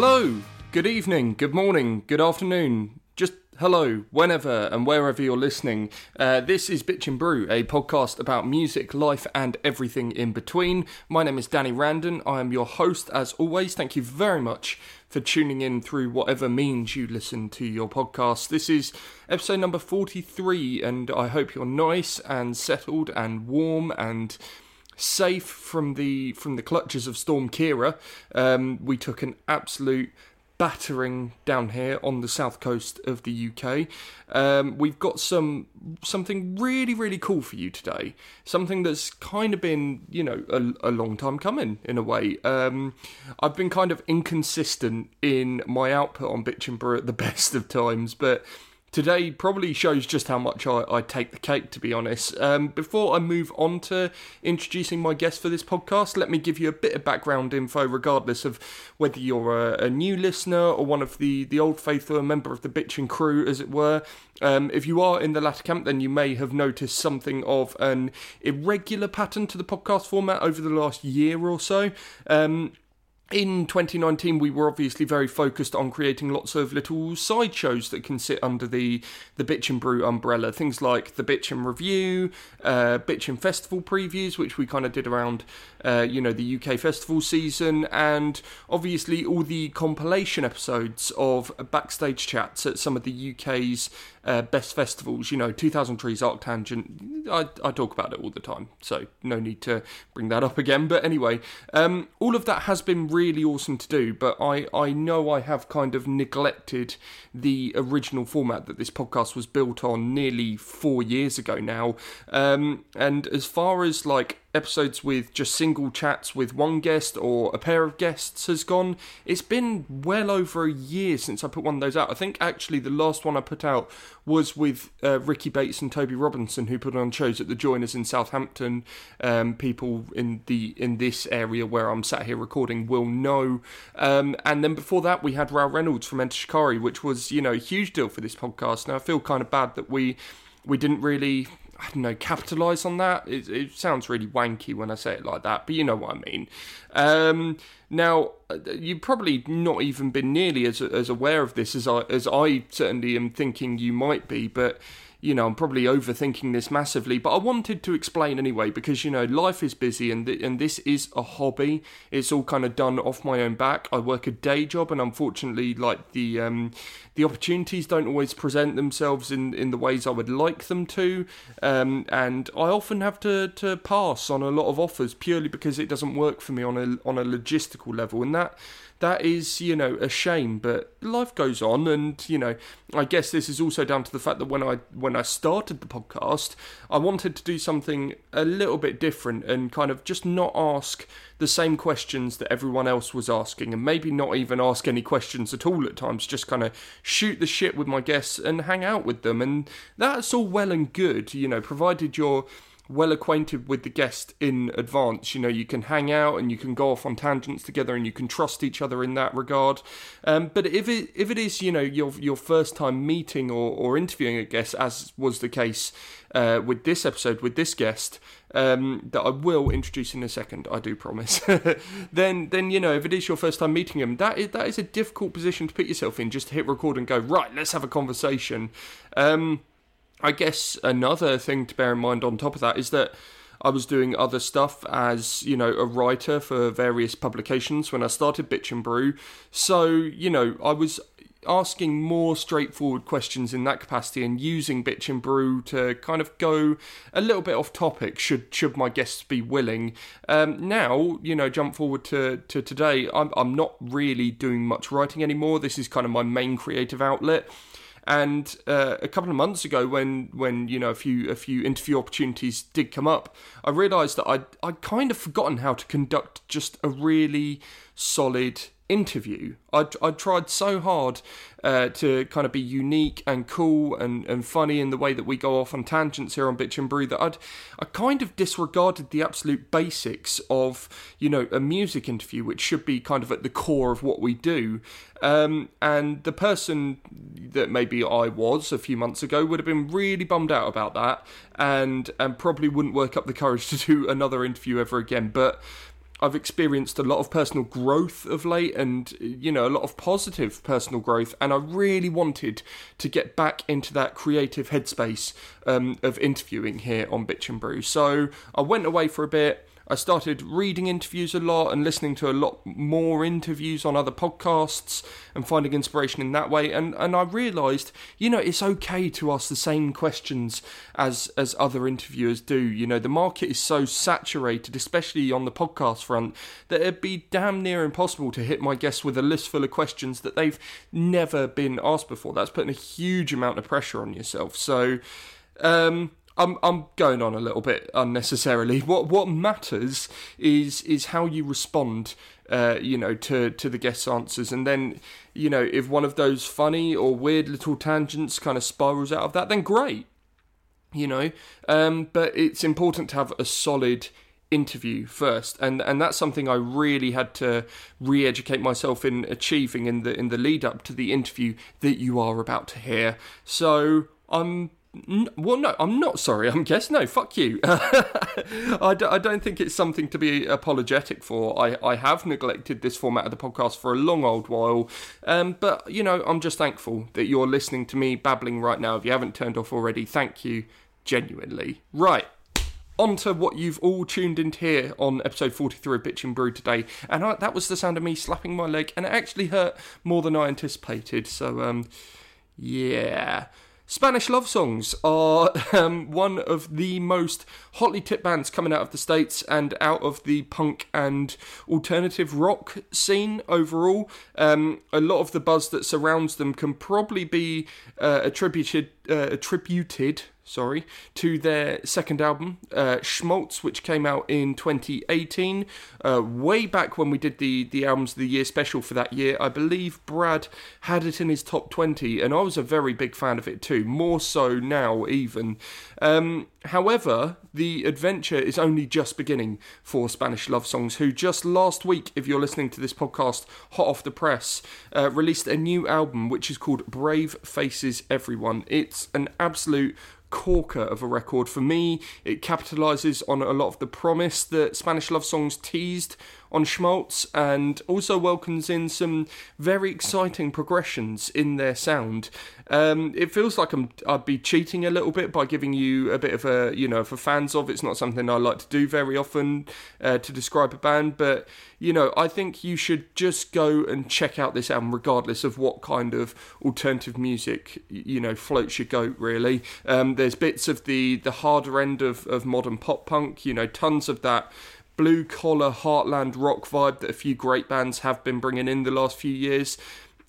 Hello, good evening, good morning, good afternoon, just hello, whenever and wherever you're listening. Uh, this is Bitch and Brew, a podcast about music, life, and everything in between. My name is Danny Randon. I am your host, as always. Thank you very much for tuning in through whatever means you listen to your podcast. This is episode number 43, and I hope you're nice and settled and warm and safe from the from the clutches of Storm Ciara. Um, we took an absolute battering down here on the south coast of the UK. Um, we've got some something really really cool for you today. Something that's kind of been you know a, a long time coming in a way. Um, I've been kind of inconsistent in my output on Bitch and Brew at the best of times, but today probably shows just how much I, I take the cake, to be honest. Um, before I move on to introducing my guest for this podcast, let me give you a bit of background info, regardless of whether you're a, a new listener or one of the, the old faithful, a member of the bitching crew, as it were. Um, if you are in the latter camp, then you may have noticed something of an irregular pattern to the podcast format over the last year or so. Um, in 2019 we were obviously very focused on creating lots of little side shows that can sit under the the bitch and brew umbrella. Things like the bitch and review uh, bitch and festival previews which we kind of did around uh, you know the uk festival season and obviously all the compilation episodes of backstage chats at some of the uk's uh, best festivals. You know, 2000 Trees, Arctangent. I, I talk about it all the time, so no need to bring that up again. But anyway, um, all of that has been really awesome to do. But I, I know I have kind of neglected the original format that this podcast was built on nearly four years ago now. Um, and as far as like episodes with just single chats with one guest or a pair of guests has gone. It's been well over a year since I put one of those out. I think actually the last one I put out was with uh, Ricky Bates and Toby Robinson, who put on shows at the Joiners in Southampton. Um, people in the in this area where I'm sat here recording will know. Um, and then before that, we had Rou Reynolds from Enter Shikari, which was you know a huge deal for this podcast. Now I feel kind of bad that we we didn't really I don't know, capitalize on that. It, it, sounds really wanky when I say it like that, but you know what I mean. Um, now, uh, you've probably not even been nearly as as aware of this as I as I certainly am thinking you might be, but you know, I'm probably overthinking this massively, but I wanted to explain anyway because you know, life is busy and th- and this is a hobby. It's all kind of done off my own back. I work a day job, and unfortunately, like the um, the opportunities don't always present themselves in, in the ways I would like them to, um, and I often have to, to pass on a lot of offers purely because it doesn't work for me on a on a logistical level, and that that is, you know, a shame. But life goes on, and you know, I guess this is also down to the fact that when I when I started the podcast, I wanted to do something a little bit different and kind of just not ask the same questions that everyone else was asking, and maybe not even ask any questions at all at times. Just kind of shoot the shit with my guests and hang out with them, and that's all well and good, you know, provided you're well acquainted with the guest in advance. You know, you can hang out and you can go off on tangents together, and you can trust each other in that regard. Um, but if it if it is, you know, your your first time meeting or, or interviewing a guest, as was the case uh, with this episode with this guest, um, that I will introduce in a second, I do promise. then then you know, if it is your first time meeting him, that is that is a difficult position to put yourself in. Just to hit record and go right, let's have a conversation. Um, I guess another thing to bear in mind on top of that is that I was doing other stuff as, you know, a writer for various publications when I started Bitch and Brew. So, you know, I was asking more straightforward questions in that capacity and using Bitch and Brew to kind of go a little bit off topic should should my guests be willing. Um, now, you know, jump forward to, to today, I'm, I'm not really doing much writing anymore. This is kind of my main creative outlet. And uh, a couple of months ago, when when you know a few a few interview opportunities did come up, I realised that I I kind of forgotten how to conduct just a really solid interview. I I tried so hard uh, to kind of be unique and cool and, and funny in the way that we go off on tangents here on Bitch and Brew that I'd I kind of disregarded the absolute basics of you know a music interview, which should be kind of at the core of what we do. Um, and the person that maybe I was a few months ago would have been really bummed out about that, and and probably wouldn't work up the courage to do another interview ever again. But I've experienced a lot of personal growth of late and, you know, a lot of positive personal growth. And I really wanted to get back into that creative headspace um, of interviewing here on Bitch and Brew. So I went away for a bit. I started reading interviews a lot and listening to a lot more interviews on other podcasts and finding inspiration in that way. And and I realised, you know, it's okay to ask the same questions as as other interviewers do. You know, the market is so saturated, especially on the podcast front, that it'd be damn near impossible to hit my guests with a list full of questions that they've never been asked before. That's putting a huge amount of pressure on yourself. So. Um, I'm I'm going on a little bit unnecessarily. What what matters is is how you respond, uh, you know, to to the guest's answers, and then you know if one of those funny or weird little tangents kind of spirals out of that, then great, you know. Um, but it's important to have a solid interview first and and that's something I really had to re-educate myself in achieving in the in the lead up to the interview that you are about to hear so I'm well, no, I'm not sorry. I'm guess no. Fuck you. I d- I don't think it's something to be apologetic for. I, I have neglected this format of the podcast for a long old while, um, but you know I'm just thankful that you're listening to me babbling right now. If you haven't turned off already, thank you genuinely. Right. On to what you've all tuned into here on episode 43 of Bitch and Brew today. And I, that was the sound of me slapping my leg, and it actually hurt more than I anticipated. So, um, yeah. Spanish love songs are um, one of the most hotly tipped bands coming out of the States and out of the punk and alternative rock scene overall. Um, a lot of the buzz that surrounds them can probably be uh, attributed, uh, attributed sorry, to their second album, uh, Schmaltz, which came out in 2018. Uh, way back when we did the, the albums of the year special for that year, I believe Brad had it in his top 20, and I was a very big fan of it too, more so now even. Um, however, the adventure is only just beginning for Spanish Love Songs, who just last week, if you're listening to this podcast hot off the press, uh, released a new album which is called Brave Faces Everyone. It's an absolute corker of a record. For me, it capitalises on a lot of the promise that Spanish love songs teased on Schmaltz and also welcomes in some very exciting progressions in their sound. Um, it feels like I'm, I'd be cheating a little bit by giving you a bit of a, you know, for fans of it's not something I like to do very often uh, to describe a band, but, you know, I think you should just go and check out this album regardless of what kind of alternative music, you know, floats your goat, really. Um, there's bits of the, the harder end of, of modern pop punk, you know, tons of that blue collar heartland rock vibe that a few great bands have been bringing in the last few years.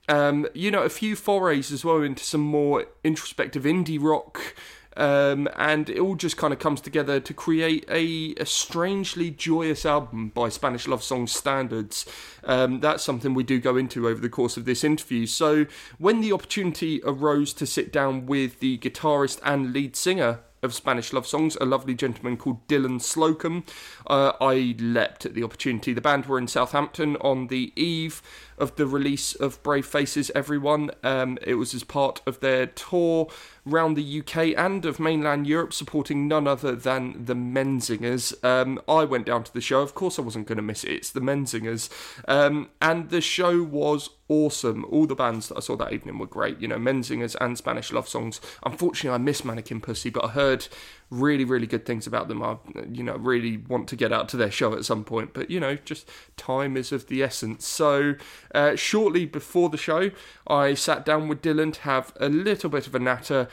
Um, you know, a few forays as well into some more introspective indie rock. Um, and it all just kind of comes together to create a, a strangely joyous album by Spanish Love Song standards. Um, that's something we do go into over the course of this interview. So, when the opportunity arose to sit down with the guitarist and lead singer of Spanish love songs, a lovely gentleman called Dylan Slocum. Uh, I leapt at the opportunity. The band were in Southampton on the eve of the release of Brave Faces Everyone. Um, it was as part of their tour around the UK and of mainland Europe, supporting none other than the Menzingers. Um, I went down to the show. Of course, I wasn't going to miss it. It's the Menzingers. Um, and the show was awesome. All the bands that I saw that evening were great. You know, Menzingers and Spanish love songs. Unfortunately, I missed Mannequin Pussy, but I heard really, really good things about them. I, you know, really want to get out to their show at some point, but you know, just time is of the essence. So, uh, shortly before the show, I sat down with Dylan to have a little bit of a natter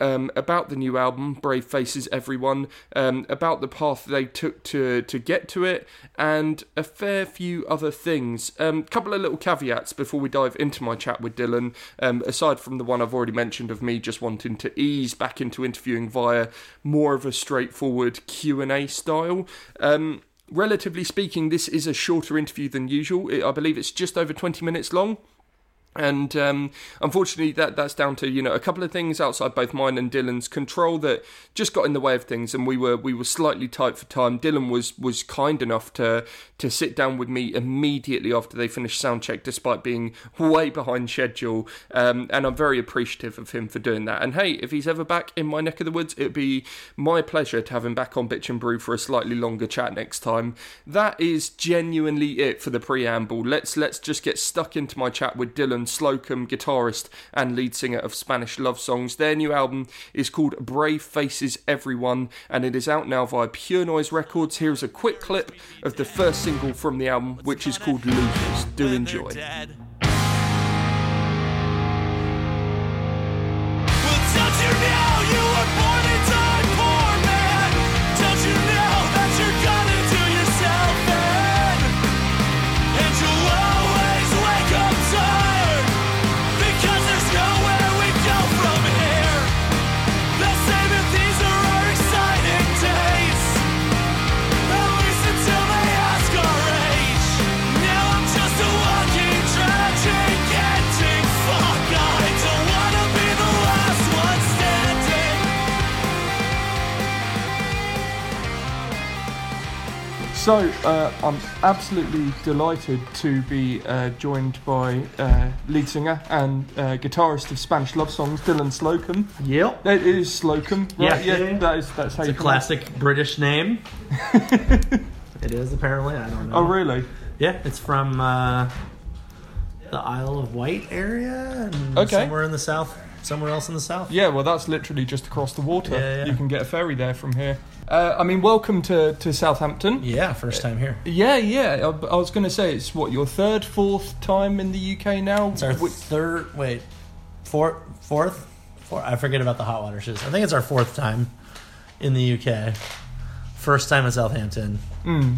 um, about the new album, Brave Faces Everyone, um, about the path they took to, to get to it, and a fair few other things. A um, couple of little caveats before we dive into my chat with Dylan, um, aside from the one I've already mentioned of me just wanting to ease back into interviewing via more of a straightforward Q&A style. Um, relatively speaking, this is a shorter interview than usual. I believe it's just over 20 minutes long. And um, unfortunately, that that's down to you know a couple of things outside both mine and Dylan's control that just got in the way of things, and we were we were slightly tight for time. Dylan was was kind enough to to sit down with me immediately after they finished sound check, despite being way behind schedule. Um, and I'm very appreciative of him for doing that. And hey, if he's ever back in my neck of the woods, it'd be my pleasure to have him back on Bitch and Brew for a slightly longer chat next time. That is genuinely it for the preamble. Let's let's just get stuck into my chat with Dylan Slocum, guitarist and lead singer of Spanish Love Songs. Their new album is called Brave Faces Everyone, and it is out now via Pure Noise Records. Here's a quick clip of the first single from the album, which is called Losers. Do enjoy. So uh, I'm absolutely delighted to be uh, joined by uh, lead singer and uh, guitarist of Spanish love songs, Dylan Slocum. Yep. It is Slocum, right? Yeah, yeah, yeah. that is that's how It's you a classic British name. it is apparently. I don't know. Oh, really? Yeah, it's from uh, the Isle of Wight area, and Okay. somewhere in the south, somewhere else in the south. Yeah, well, that's literally just across the water. Yeah, yeah. You can get a ferry there from here. Uh, I mean, welcome to, to Southampton. Yeah, first time here. Yeah, yeah. I, I was going to say it's what your third, fourth time in the UK now. It's our Wh- third. Wait, fourth, fourth, fourth. I forget about the hot water shoes. I think it's our fourth time in the UK. First time in Southampton. Mm,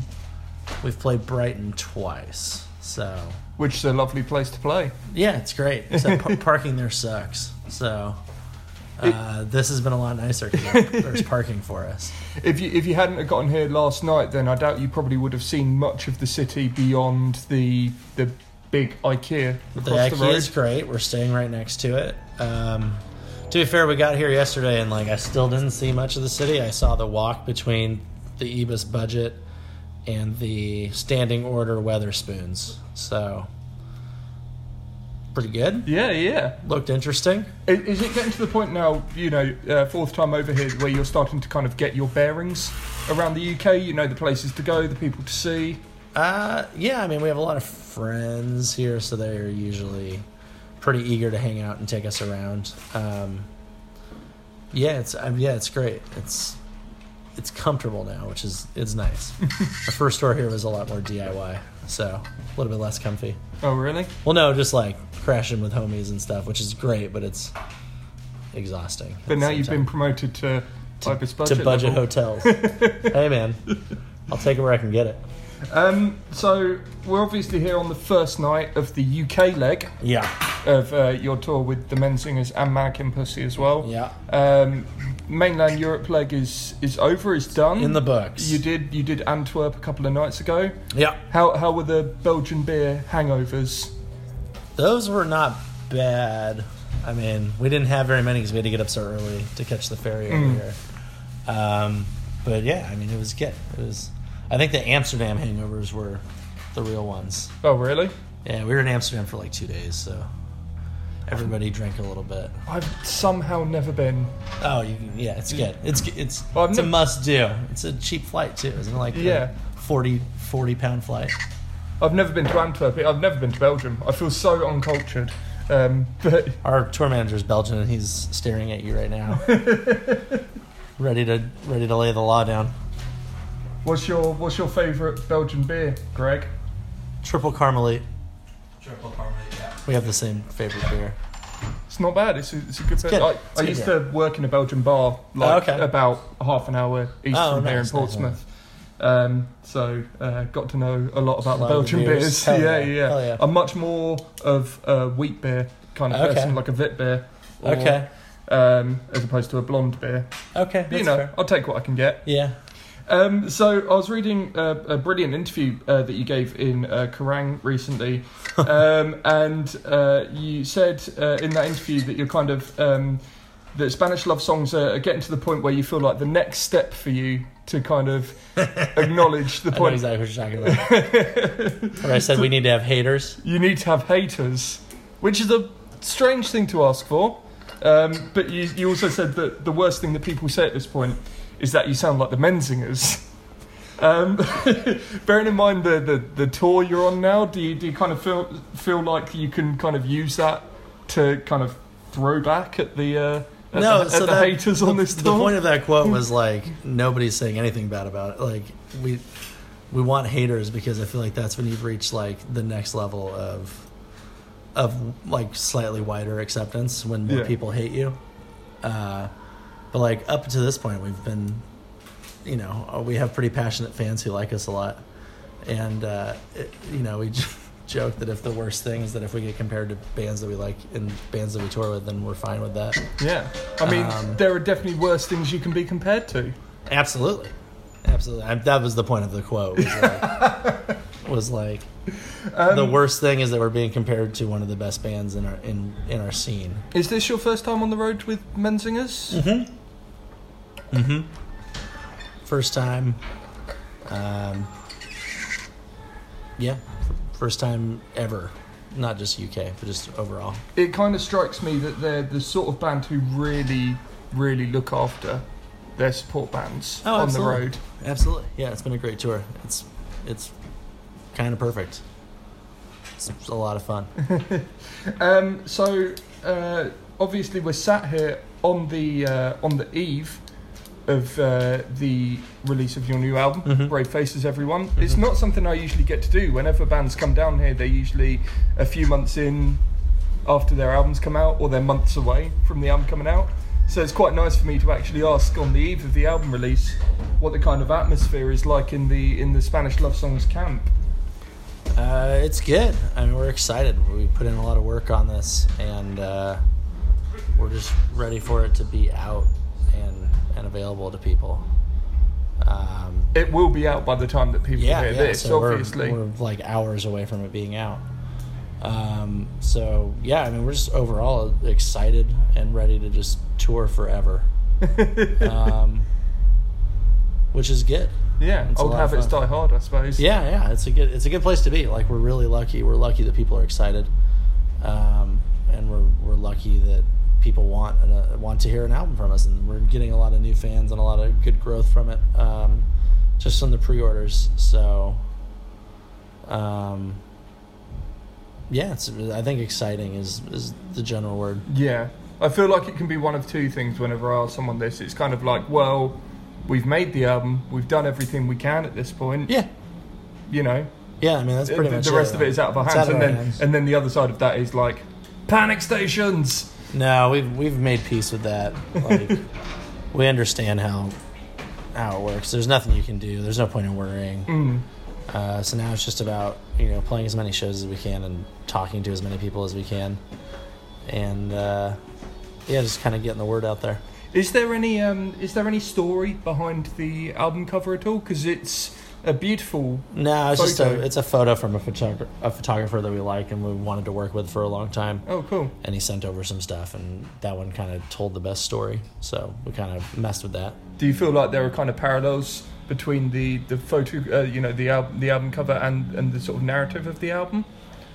We've played Brighton twice, so which is a lovely place to play. Yeah, it's great. Except par- parking there sucks. So uh, this has been a lot nicer because there's parking for us. If you if you hadn't have gotten here last night, then I doubt you probably would have seen much of the city beyond the the big IKEA The across the, IKEA road. is great. We're staying right next to it. Um, to be fair, we got here yesterday and like I still didn't see much of the city. I saw the walk between the Ibis budget and the standing order Wetherspoons. So pretty good. Yeah, yeah. Looked interesting. I- Is it getting to the point now, you know, uh, fourth time over here, where you're starting to kind of get your bearings around the UK? You know the places to go, the people to see. Uh, yeah, I mean, we have a lot of friends here, so they're usually pretty eager to hang out and take us around. Um, yeah, it's um, yeah, it's great. It's it's comfortable now, which is it's nice. Our first store here was a lot more DIY, so a little bit less comfy. Oh, really? Well, no, just like crashing with homies and stuff, which is great, but it's exhausting. But now you've been promoted to Ibis budget to budget hotels. hey, man, I'll take it where I can get it. Um, so we're obviously here on the first night of the UK leg Yeah, of uh, your tour with the Menzingers and Mannequin Pussy as well. yeah. Um, mainland Europe leg is is over, is done. In the books. You did you did Antwerp a couple of nights ago. Yeah. How how were the Belgian beer hangovers? Those were not bad. I mean, we didn't have very many because we had to get up so early to catch the ferry over Mm. here. Um, but yeah, I mean, it was good. It was. I think the Amsterdam hangovers were the real ones. Oh really? Yeah, we were in Amsterdam for like two days, so everybody drank a little bit. I've somehow never been. Oh, you, yeah, it's good. It's it's Well, I've it's a must do. It's a cheap flight too, isn't it? Like a Yeah. 40, 40 pound flight. I've never been to Antwerp. I've never been to Belgium. I feel so uncultured. Um, but Our tour manager is Belgian, and he's staring at you right now, ready to ready to lay the law down. what's your what's your favourite Belgian beer, Greg? Tripel Karmeliet. Tripel Karmeliet, yeah. We have the same favorite beer. It's not bad. It's a, it's a good beer. good. I, It's I good used to work in a Belgian bar, like Oh, okay. about half an hour east Oh, from here in nice, nice, Portsmouth. Um, so uh, got to know a lot about the lot of Belgian beers. beers. Hell yeah, yeah. yeah. Hell yeah. I'm much more of a wheat beer kind of Okay. person, like a Vit beer. or, Okay. Um, as opposed to a blonde beer. Okay. But, you that's know, fair. I'll take what I can get. Yeah. Um, so I was reading a, a brilliant interview uh, that you gave in uh, Kerrang recently, um, and uh, you said uh, in that interview that you're kind of um, that Spanish love songs are, are getting to the point where you feel like the next step for you to kind of acknowledge the I know point exactly what you're talking about. Where I said we need to have haters. you need to have haters, which is a strange thing to ask for. Um, but you, you also said that the worst thing that people say at this point is that you sound like the Menzingers. Um, bearing in mind the, the, the tour you're on now, do you, do you kind of feel feel like you can kind of use that to kind of throw back at the uh, at no, the, at so the that- haters the, on this tour? The point of that quote was like nobody's saying anything bad about it. Like we we want haters because I feel like that's when you've reached like the next level of of like slightly wider acceptance when more Yeah. people hate you. Uh, but like up to this point, we've been, you know, we have pretty passionate fans who like us a lot, and uh, it, you know we. joke that if the worst thing is that if we get compared to bands that we like and bands that we tour with then we're fine with that yeah, I mean Um, there are definitely worse things you can be compared to. Absolutely, absolutely. I, that was the point of the quote. Was like, was like Um, the worst thing is that we're being compared to one of the best bands in our in in our scene. Is this your first time on the road with Menzingers? Mm-hmm. Mm-hmm. First time. Um, yeah, first time ever. Not just UK, but just overall. it kind of strikes me that they're the sort of band who really, really look after their support bands Oh, on absolutely. the road. Absolutely. Yeah, it's been a great tour. It's it's kind of perfect. It's, it's a lot of fun. Um, so uh, obviously we're sat here on the uh, on the eve of uh, the release of your new album, Mhm. Brave Faces. Everyone, it's Mhm. not something I usually get to do. Whenever bands come down here, they're usually a few months in after their albums come out, or they're months away from the album coming out. So it's quite nice for me to actually ask on the eve of the album release what the kind of atmosphere is like in the in the Spanish love songs camp. Uh, it's good. I mean, we're excited. We put in a lot of work on this, and uh, we're just ready for it to be out and and available to people. Um, It will be out by the time that people yeah, hear yeah. this, so we're- obviously. we're, like hours away from it being out. Um, so yeah, I mean, we're just overall excited and ready to just tour forever, um, which is good. Yeah, It's old habits die hard, I suppose. Yeah, yeah, it's a good it's a good place to be. Like we're really lucky. We're lucky that people are excited, um, and we're we're lucky that people want uh, want to hear an album from us, and we're getting a lot of new fans and a lot of good growth from it, um, just from the pre-orders. So, um, yeah, it's I think exciting is is the general word. Yeah. I feel like it can be one of two things whenever I ask someone this. It's kind of like, well, we've made the album, we've done everything we can at this point. Yeah, You know, yeah. I mean, that's pretty the, much the rest it. of it is out of our hands. and then our hands. and then the other side of that is like panic stations. No, we've we've made peace with that. Like we understand how how it works. There's nothing you can do. There's no point in worrying. Mm. Uh, so now it's just about you know playing as many shows as we can and talking to as many people as we can, and uh, yeah, just kind of getting the word out there. Is there any um is there any story behind the album cover at all? Because it's a beautiful. No, it's just Photo. a it's a photo from a photographer a photographer that we like and we wanted to work with for a long time. Oh, cool. And he sent over some stuff, and that one kind of told the best story. So we kind of messed with that. Do you feel like there are kind of parallels between the the photo, uh, you know, the album the album cover and and the sort of narrative of the album,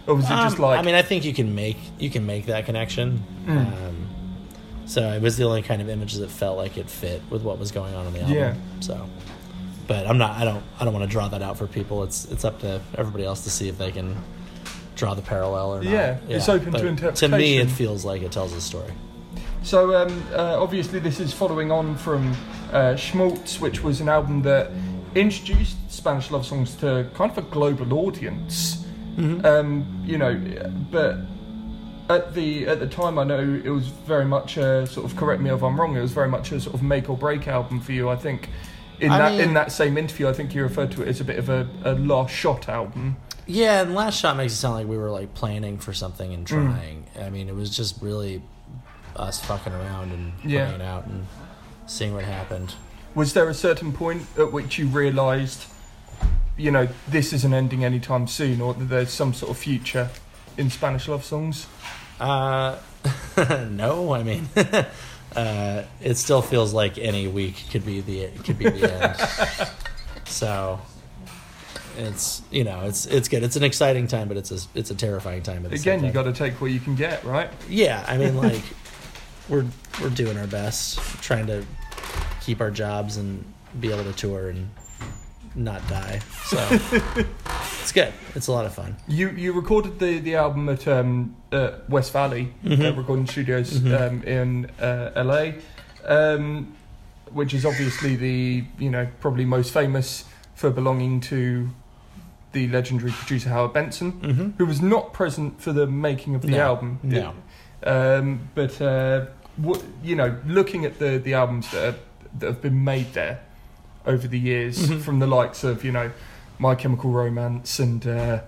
or was it just Um, like? I mean, I think you can make you can make that connection. Mm. Um, so it was the only kind of images that felt like it fit with what was going on in the album. Yeah. So, but I'm not. I don't. I don't want to draw that out for people. It's it's up to everybody else to see if they can draw the parallel or not. Yeah, it's open to But To me, it feels like it tells a story. So um, uh, obviously, this is following on from uh, Schmaltz, which was an album that introduced Spanish love songs to kind of a global audience. Um, you know, but at the at the time, I know it was very much a sort of correct me if I'm wrong. It was very much a sort of make or break album for you. I think in I that mean- in that same interview, I think you referred to it as a bit of a, a last shot album. Yeah, and last shot makes it sound like we were like planning for something and Mm. trying. I mean, it was just really us fucking around and Yeah. playing out and seeing what happened. Was there a certain point at which you realised, you know, this isn't ending anytime soon, or that there's some sort of future in Spanish love songs? Uh, no, I mean, uh, it still feels like any week could be the could be the end. so it's you know it's it's good. It's an exciting time, but it's a it's a terrifying time. At the Again, you got to take what you can get, right? Yeah, I mean, like we're we're doing our best, trying to keep our jobs and be able to tour and not die. So it's good. It's a lot of fun. You you recorded the, the album at um, uh, West Valley Mhm. uh, recording studios Mhm. um, in uh, LA, um, which is obviously the you know probably most famous for belonging to the legendary producer Howard Benson, Mm-hmm. who was not present for the making of the No, album. no. Um, but uh, what, you know, looking at the the albums that are, that have been made there over the years, Mhm. from the likes of you know My Chemical Romance and uh,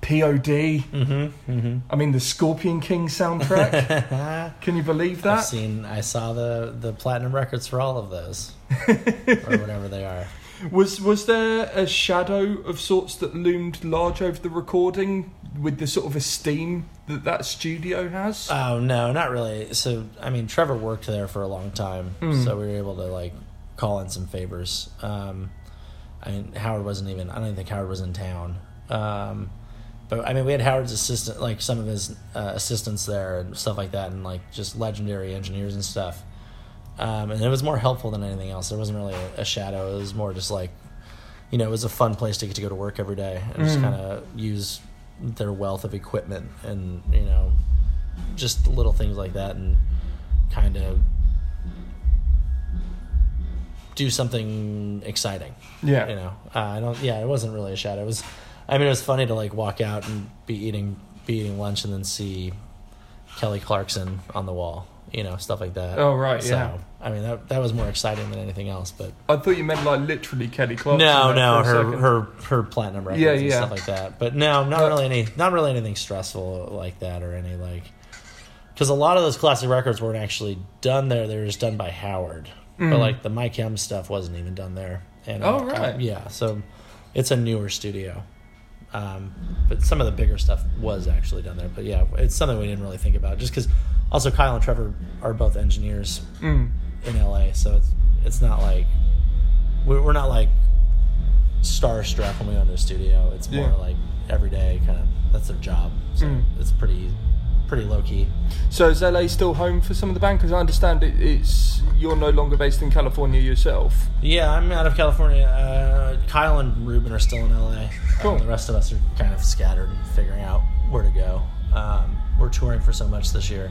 POD. Mm-hmm. Mm-hmm. I mean, the Scorpion King soundtrack. Can you believe I've that? seen. I saw the the platinum records for all of those, or whatever they are. Was was there a shadow of sorts that loomed large over the recording with the sort of esteem that that studio has? Oh no, not really. So I mean, Trevor worked there for a long time, Mm. so we were able to like call in some favors. Um, I mean, Howard wasn't even. I don't even think Howard was in town. Um, but I mean, we had Howard's assistant, like some of his uh, assistants there and stuff like that, and like just legendary engineers and stuff. Um, and it was more helpful than anything else. There wasn't really a, a shadow. It was more just like, you know, it was a fun place to get to go to work every day and just Mm. kind of use their wealth of equipment and you know, just little things like that, and kind of do something exciting. yeah. You know, uh, I don't. Yeah, it wasn't really a shadow. It was. I mean, it was funny to like walk out and be eating be eating lunch and then see Kelly Clarkson on the wall. You know, stuff like that. Oh, right, So, yeah. I mean, that that was more exciting than anything else. But I thought you meant like literally Kelly Clarkson. no, no, her second. her her platinum records Yeah, and yeah. stuff like that. But no, not Uh, really any, not really anything stressful like that or any like. Because a lot of those classic records weren't actually done there; they were just done by Howard. Mm. But like the My Chem stuff wasn't even done there. And Oh, uh, right. yeah, so it's a newer studio. Um, but some of the bigger stuff was actually done there. But yeah, it's something we didn't really think about, just because also Kyle and Trevor are both engineers Mm. in LA, so it's it's not like we're, we're not like starstruck when we go into the studio. It's more Yeah. like everyday kind of that's their job. So Mm. it's pretty pretty low key. So is LA still home for some of the band? Because I understand it, it's you're no longer based in California yourself. Yeah, I'm out of California. Uh, Kyle and Ruben are still in LA. Cool. Um, the rest of us are kind of scattered and figuring out where to go. Um, we're touring for so much this year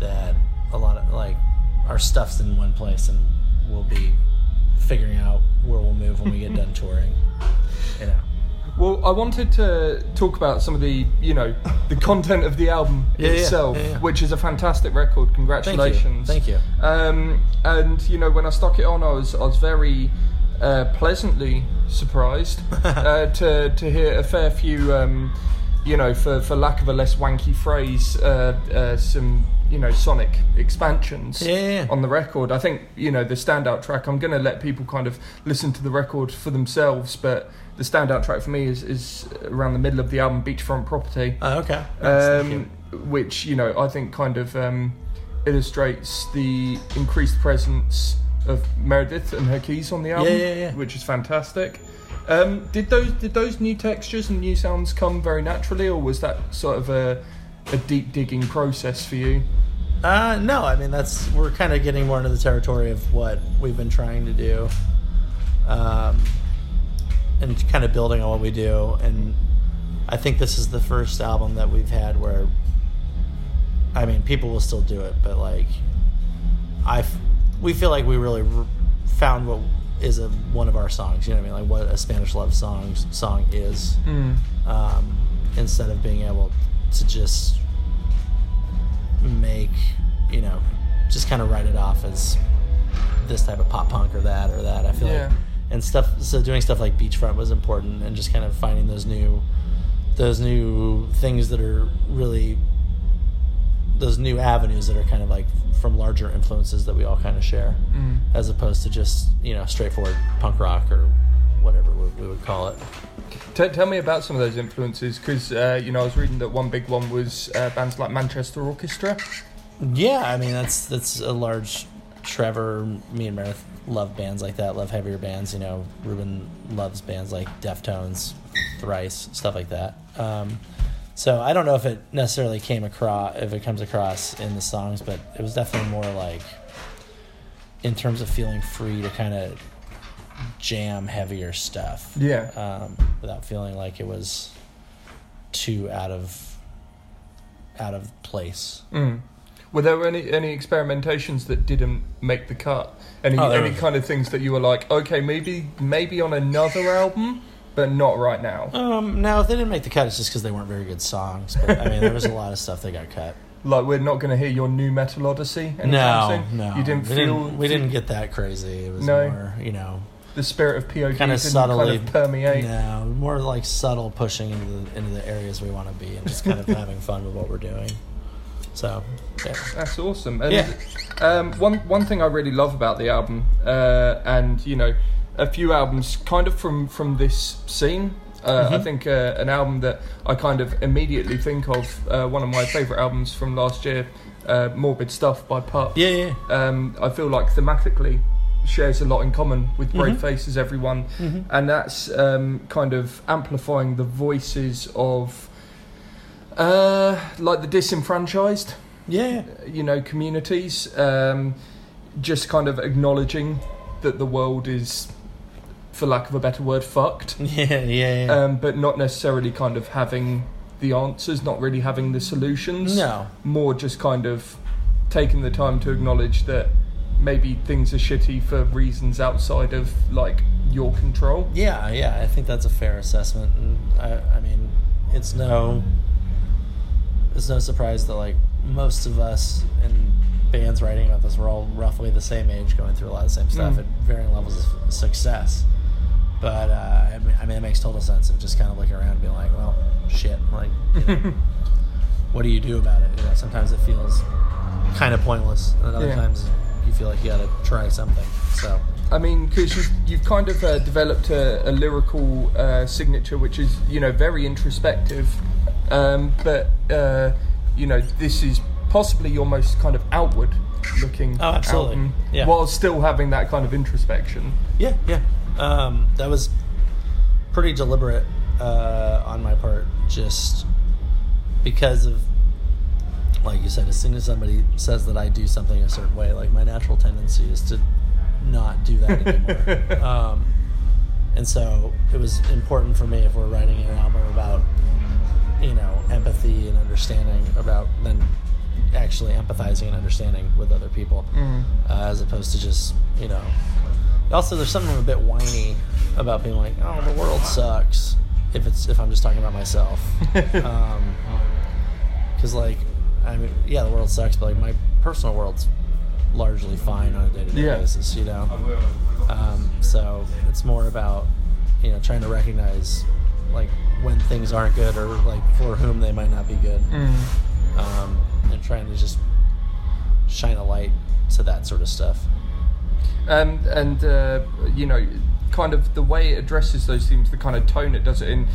that a lot of like our stuff's in one place, and we'll be figuring out where we'll move when we get done touring. You know. Well, I wanted to talk about some of the, you know, the content of the album Yeah, itself, yeah, yeah. which is a fantastic record. Thank Congratulations! you. Thank you. Um, and you know, when I stuck it on, I was I was very uh, pleasantly surprised uh, to to hear a fair few, um, you know, for for lack of a less wanky phrase, uh, uh, some you know sonic expansions Yeah, on the record. I think you know the standout track. I'm going to let people kind of listen to the record for themselves, but the standout track for me is is around the middle of the album, Beachfront Property Oh, okay. Nice, thank you. um, which you know I think kind of um, illustrates the increased presence of Meredith and her keys on the album, Yeah, yeah, yeah. which is fantastic. Um, did those did those new textures and new sounds come very naturally, or was that sort of a a deep digging process for you? Uh, no, I mean that's we're kind of getting more into the territory of what we've been trying to do, um, and kind of building on what we do. And I think this is the first album that we've had where, I mean, people will still do it, but like, I, we feel like we really found what is a one of our songs. You know what I mean? Like what a Spanish love song song is um, instead of being able to just make you know just kind of write it off as this type of pop punk or that or that i feel Yeah. like and stuff so doing stuff like beachfront was important and just kind of finding those new those new things that are really those new avenues that are kind of like from larger influences that we all kind of share, Mm. as opposed to just you know straightforward punk rock or we, would call it. T- tell me about some of those influences, because uh, you know I was reading that one big one was uh, bands like Manchester Orchestra. Yeah, I mean that's that's a large. Trevor, me and Meredith love bands like that. Love heavier bands. You know, Ruben loves bands like Deftones, Thrice, stuff like that. Um, so I don't know if it necessarily came across, if it comes across in the songs, but it was definitely more like, in terms of feeling free to kind of jam heavier stuff Yeah. um, without feeling like it was too out of out of place. Mm. Were there any any experimentations that didn't make the cut? Any Oh, any were. kind of things that you were like, okay, maybe maybe on another album, but not right now. Um, no, if they didn't make the cut, it's just because they weren't very good songs. But I mean, there was a lot of stuff that got cut. Like we're not going to hear your nu metal odyssey. No, soon? no, You didn't we feel Didn't, we didn't get that crazy. It was No. more, you know, the spirit of POD kind of subtly kind of permeate. No, more like subtle pushing into the into the areas we want to be, and just kind of having fun with what we're doing. So, yeah. That's awesome. And Yeah. um, one one thing I really love about the album, uh, and you know, a few albums kind of from from this scene. Uh, I Mhm. think uh, an album that I kind of immediately think of, uh, one of my favourite albums from last year, uh, Morbid Stuff by Pup. Yeah, yeah. Um, I feel like thematically shares a lot in common with Brave Mhm. Faces, everyone, Mhm. and that's um, kind of amplifying the voices of, uh, like the disenfranchised Yeah, yeah. you know communities um, just kind of acknowledging that the world is for lack of a better word fucked Yeah, yeah, yeah. um, but not necessarily kind of having the answers not really having the solutions no. more just kind of taking the time to acknowledge that maybe things are shitty for reasons outside of like your control Yeah, yeah, I think that's a fair assessment, and I, I mean, it's no, it's no surprise that like most of us in bands writing about this, we're all roughly the same age, going through a lot of the same stuff Mm. at varying levels of success. But uh, I, mean, I mean, it makes total sense of just kind of looking around and being like, well, shit, like, you know, what do you do about it? You know, sometimes it feels kind of pointless, and other Yeah. times you feel like you got to try something. So. I mean, because you've, you've kind of uh, developed a, a lyrical uh, signature, which is you know very introspective, um, but uh, you know this is possibly your most kind of outward looking Oh, absolutely. album, Yeah. while still having that kind of introspection. Yeah, yeah. Um, that was pretty deliberate uh, on my part, just because of, like you said, as soon as somebody says that I do something a certain way, like my natural tendency is to not do that anymore. um, and so it was important for me if we're writing an album about, you know, empathy and understanding about then actually empathizing and understanding with other people Mm. uh, as opposed to just you know. Also, there's something a bit whiny about being like, "Oh, the world sucks." If it's if I'm just talking about myself, because like, I mean, yeah, the world sucks, but like my personal world's largely fine on a day to day Yeah. basis, you know. Um, so it's more about you know trying to recognize like when things aren't good or like for whom they might not be good, Mm. um, and trying to just shine a light to that sort of stuff. Um, and uh, you know, kind of the way it addresses those themes, the kind of tone it does it in,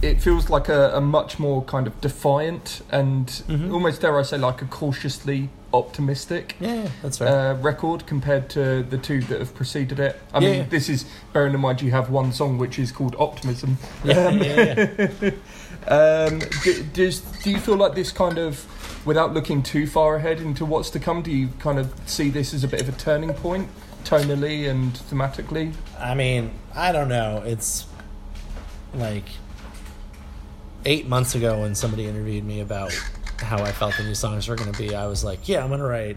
it feels like a, a much more kind of defiant and Mhm. almost dare I say like a cautiously optimistic Yeah, that's right. uh, record compared to the two that have preceded it. I Yeah, mean, yeah. this is bearing in mind you have one song which is called Optimism. yeah, Um, yeah, yeah. um, do, does do you feel like this kind of, without looking too far ahead into what's to come, do you kind of see this as a bit of a turning point, tonally and thematically? I mean, I don't know. It's like eight months ago when somebody interviewed me about how I felt the new songs were going to be. I was like, yeah, I'm going to write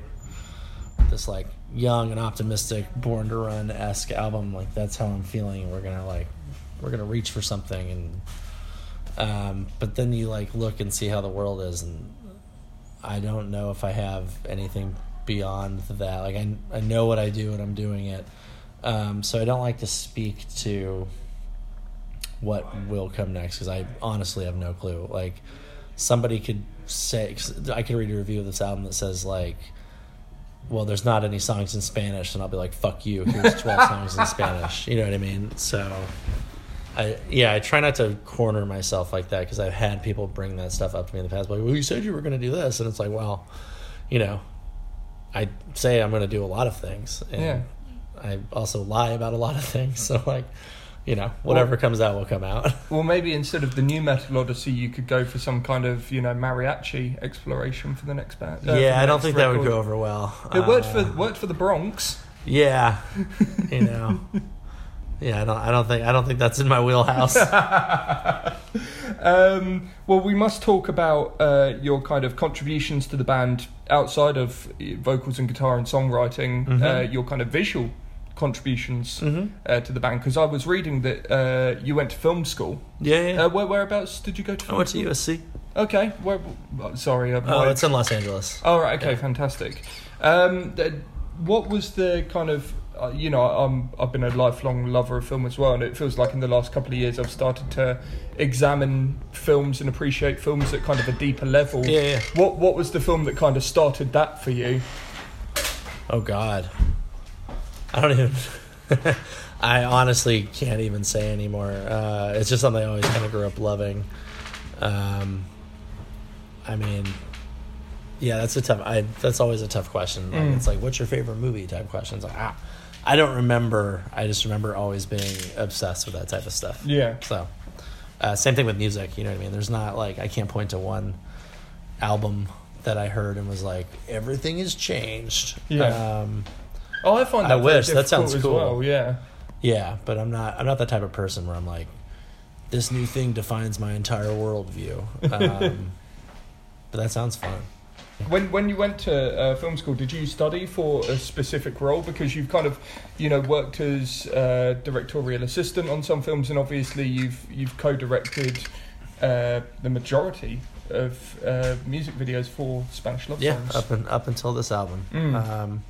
this like young and optimistic, born to run esque album. Like that's how I'm feeling. We're gonna like we're gonna reach for something, and um, but then you like look and see how the world is, and I don't know if I have anything beyond that. Like I I know what I do and I'm doing it. Um, so I don't like to speak to what will come next because I honestly have no clue. Like somebody could say 'cause I could read a review of this album that says like, well, there's not any songs in Spanish, and I'll be like, fuck you. Here's twelve songs in Spanish. You know what I mean? So, I yeah, I try not to corner myself like that because I've had people bring that stuff up to me in the past. Like, well, you said you were going to do this, and it's like, well, you know, I say I'm going to do a lot of things, and Yeah. I also lie about a lot of things. So like, you know, whatever Well- comes out will come out. Well, maybe instead of the nu metal odyssey, you could go for some kind of you know mariachi exploration for the next band. uh, yeah, I don't think that would go over well. It worked Uh, for worked for the Bronx. Yeah, you know. Yeah, I don't. I don't think. I don't think that's in my wheelhouse. Um, well, we must talk about uh, your kind of contributions to the band outside of uh, vocals and guitar and songwriting. Mhm. Uh, your kind of visual contributions hmm uh, to the band, because I was reading that uh, you went to film school. Yeah, yeah. Uh, where, whereabouts did you go to? I went to school? USC. Okay. Where, sorry. Uh, Oh, my- it's in Los Angeles. Oh, right, okay, Yeah. fantastic. Um, th- what was the kind of, uh, you know, I'm, I've been a lifelong lover of film as well, and it feels like in the last couple of years I've started to examine films and appreciate films at kind of a deeper level. Yeah, yeah. What What was the film that kind of started that for you? Oh God, I don't even. I honestly can't even say anymore. Uh, it's just something I always kind of grew up loving. Um, I mean, yeah, that's a tough. I that's always a tough question. Like, Mm. It's like, what's your favorite movie? Type questions. Like, ah, I don't remember. I just remember always being obsessed with that type of stuff. Yeah. So, uh, same thing with music. You know what I mean? There's not like I can't point to one album that I heard and was like everything has changed. Yeah. Um, Oh, I find I that very wish. That sounds cool. well. Yeah. yeah, but I'm not. I'm not that type of person where I'm like, this new thing defines my entire worldview. Um, but that sounds fun. When when you went to uh, film school, did you study for a specific role? Because you've kind of, you know, worked as uh, directorial assistant on some films, and obviously you've you've co-directed uh, the majority of uh, music videos for Spanish love songs. Yeah, up and up until this album. Mm. Um,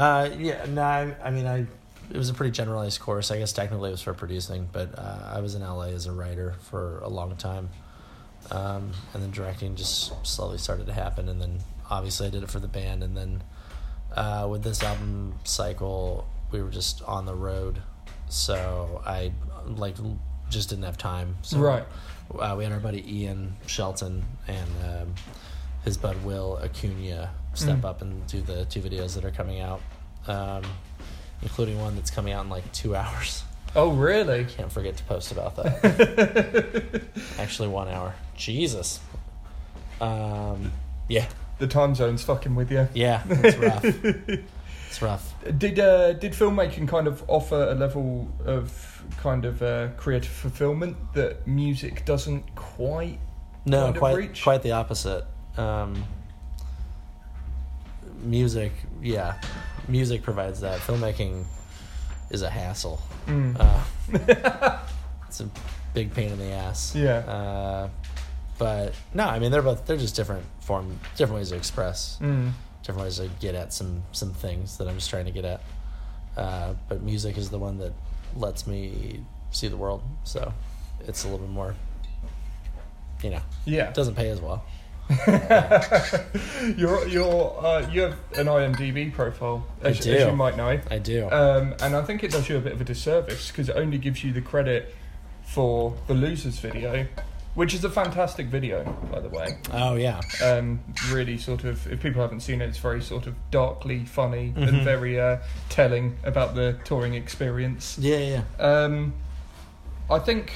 uh, yeah, no, I, I mean, I it was a pretty generalized course. I guess technically it was for producing, but uh, I was in LA as a writer for a long time, um, and then directing just slowly started to happen. And then obviously I did it for the band, and then uh, with this album cycle, we were just on the road, so I like just didn't have time. So Right. uh, we had our buddy Ian Shelton and um, his bud Will Acuna step Mm. up and do the two videos that are coming out, um, including one that's coming out in like two hours. Oh, really? Can't forget to post about that. Actually, one hour. Jesus. Um, yeah, The time zone's fucking with you. yeah, it's rough. it's rough. Did uh, did filmmaking kind of offer a level of kind of uh, creative fulfillment that music doesn't quite? No, quite reach? quite the opposite. Um, music, yeah, music provides that. Filmmaking is a hassle. Mm. Uh, it's a big pain in the ass. Yeah. Uh, but no, I mean they're both they're just different form, different ways to express, Mm. different ways to get at some some things that I'm just trying to get at. Uh, but music is the one that lets me see the world, so it's a little bit more. You know, Yeah. it doesn't pay as well. you're you're uh, you have an IMDb profile, I as, as you might know, I do. um, and I think it does you a bit of a disservice because it only gives you the credit for the losers video, which is a fantastic video, by the way. oh yeah, Um, really, sort of, if people haven't seen it, it's very sort of darkly funny and Mhm. very uh, telling about the touring experience. yeah, yeah. Um, I think.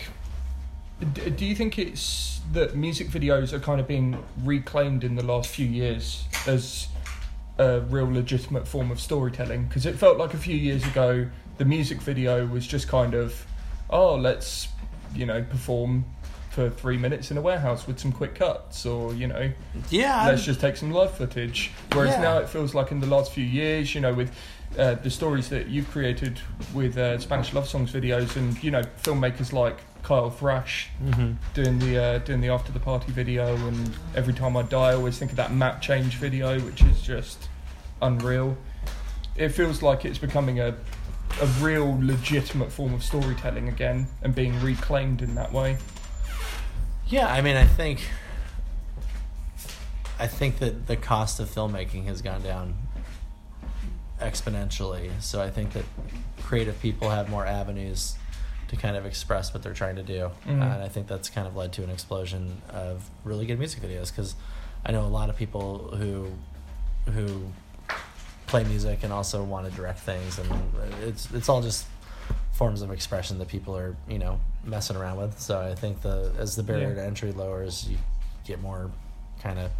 D- Do you think it's that music videos are kind of being reclaimed in the last few years as a real legitimate form of storytelling? Because it felt like a few years ago the music video was just kind of, oh, let's, you know, perform for three minutes in a warehouse with some quick cuts, or you know, Yeah, let's just take some live footage. Whereas Yeah. now it feels like in the last few years, you know, with uh, the stories that you've created with uh, Spanish love songs videos, and you know, filmmakers like Kyle Thrash hmm doing the uh, doing the after the party video, and every time I die, I always think of that map change video, which is just unreal. It feels like it's becoming a a real legitimate form of storytelling again, and being reclaimed in that way. Yeah, I mean, I think I think that the cost of filmmaking has gone down exponentially. So I think that creative people have more avenues to kind of express what they're trying to do, Mhm. and I think that's kind of led to an explosion of really good music videos. Because I know a lot of people who who play music and also want to direct things, and it's it's all just forms of expression that people are you know messing around with. So I think the as the barrier Yeah. to entry lowers, you get more kind of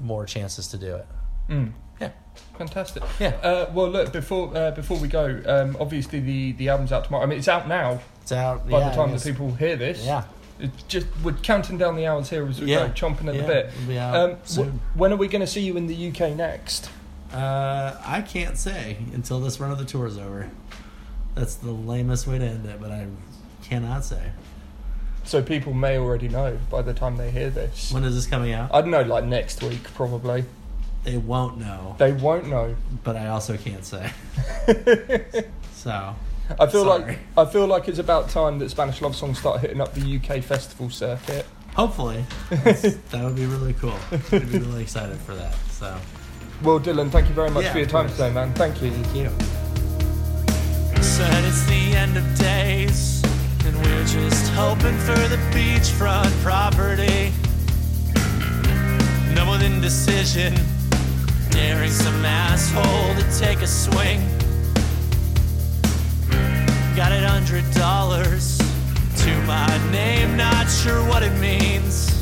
more chances to do it. Mm. Yeah. Fantastic. Yeah. Uh, well, look before uh, before we go, um, obviously the the album's out tomorrow. I mean, it's out now. It's out By yeah, the time that people hear this, Yeah. It's just we're counting down the hours here as we Yeah. go, chomping at yeah, the bit. out Um, wh- when are we going to see you in the UK next? Uh, I can't say until this run of the tour is over. That's the lamest way to end it, but I cannot say. So people may already know by the time they hear this. When is this coming out? I don't know, like next week probably. They won't know, They won't know. but I also can't say. So, I feel like I feel like it's about time that Spanish love songs start hitting up the UK festival circuit. hopefully, that would be really cool. I'd be really excited for that. So, Well, Dylan, thank you very much Yeah, for your time course. today, man. Thank you. thank you. Said it's the end of days, and we're just hoping for the beachfront property. No with indecision, daring some asshole to take a swing. Got it hundred dollars to my name, not sure what it means.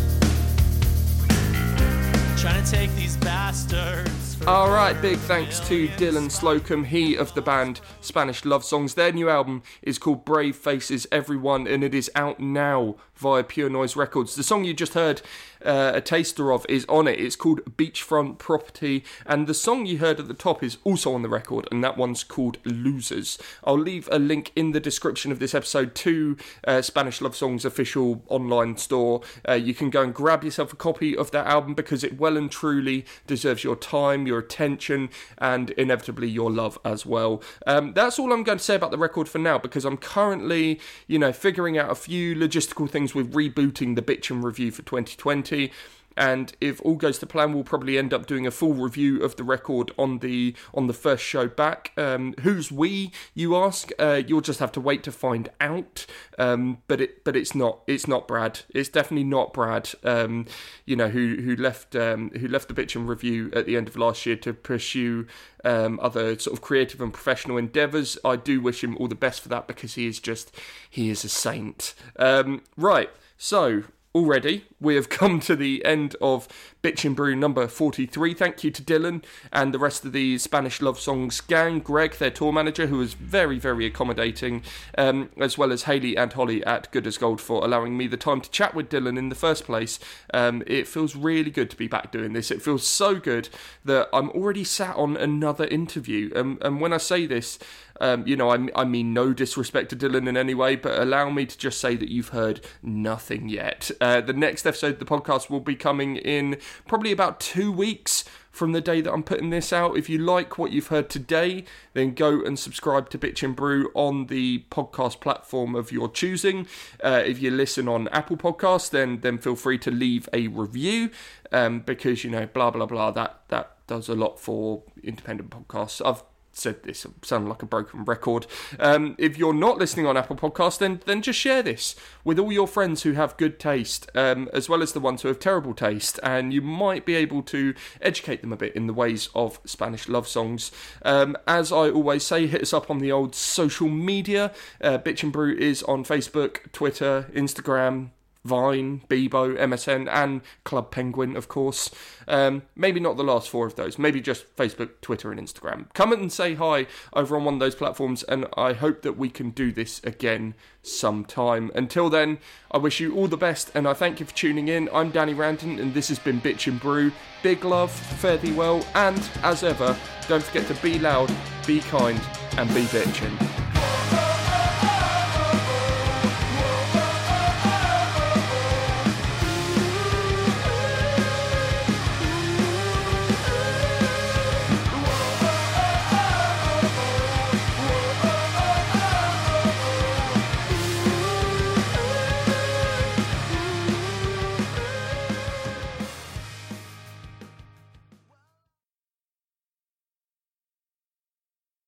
Trying to take these bastards. All right, big thanks to Dylan Slocum, he of the band Spanish Love Songs. Their new album is called Brave Faces Everyone, and it is out now via Pure Noise Records. The song you just heard uh, a taster of is on it. It's called Beachfront Property, and the song you heard at the top is also on the record, and that one's called Losers. I'll leave a link in the description of this episode to uh, Spanish Love Songs official online store. Uh, you can go and grab yourself a copy of that album because it well and truly deserves your time, your attention, and inevitably your love as well. Um, that's all I'm going to say about the record for now because I'm currently, you know, figuring out a few logistical things with rebooting the Bitch and Brew for 2020 and if all goes to plan, we'll probably end up doing a full review of the record on the on the first show back. Um, who's we? You ask. Uh, you'll just have to wait to find out. Um, but it but it's not it's not Brad. It's definitely not Brad. Um, you know who who left um, who left the Bitch and Brew at the end of last year to pursue um, other sort of creative and professional endeavours. I do wish him all the best for that because he is just he is a saint. Um, right. So already we have come to the end of Bitch and Brew number 43. Thank you to Dylan and the rest of the Spanish Love Songs gang, Greg, their tour manager, who was very, very accommodating, um, as well as Haley and Holly at Good as Gold for allowing me the time to chat with Dylan in the first place. Um, it feels really good to be back doing this. It feels so good that I'm already sat on another interview. Um, and when I say this, um, you know, I, I mean no disrespect to Dylan in any way, but allow me to just say that you've heard nothing yet. Uh, the next episode of the podcast will be coming in probably about two weeks from the day that I'm putting this out. If you like what you've heard today, then go and subscribe to Bitch and Brew on the podcast platform of your choosing. Uh, if you listen on Apple Podcasts, then then feel free to leave a review um, because you know blah blah blah that that does a lot for independent podcasts. I've said this sound like a broken record. Um, if you're not listening on Apple Podcasts, then then just share this with all your friends who have good taste, um, as well as the ones who have terrible taste, and you might be able to educate them a bit in the ways of Spanish love songs. Um, as I always say, hit us up on the old social media. Uh, Bitch and Brew is on Facebook, Twitter, Instagram. Vine, Bebo, MSN, and Club Penguin, of course. Um, maybe not the last four of those. Maybe just Facebook, Twitter, and Instagram. Come and say hi over on one of those platforms, and I hope that we can do this again sometime. Until then, I wish you all the best, and I thank you for tuning in. I'm Danny Randon, and this has been Bitch and Brew. Big love, fare thee well, and as ever, don't forget to be loud, be kind, and be bitchin'.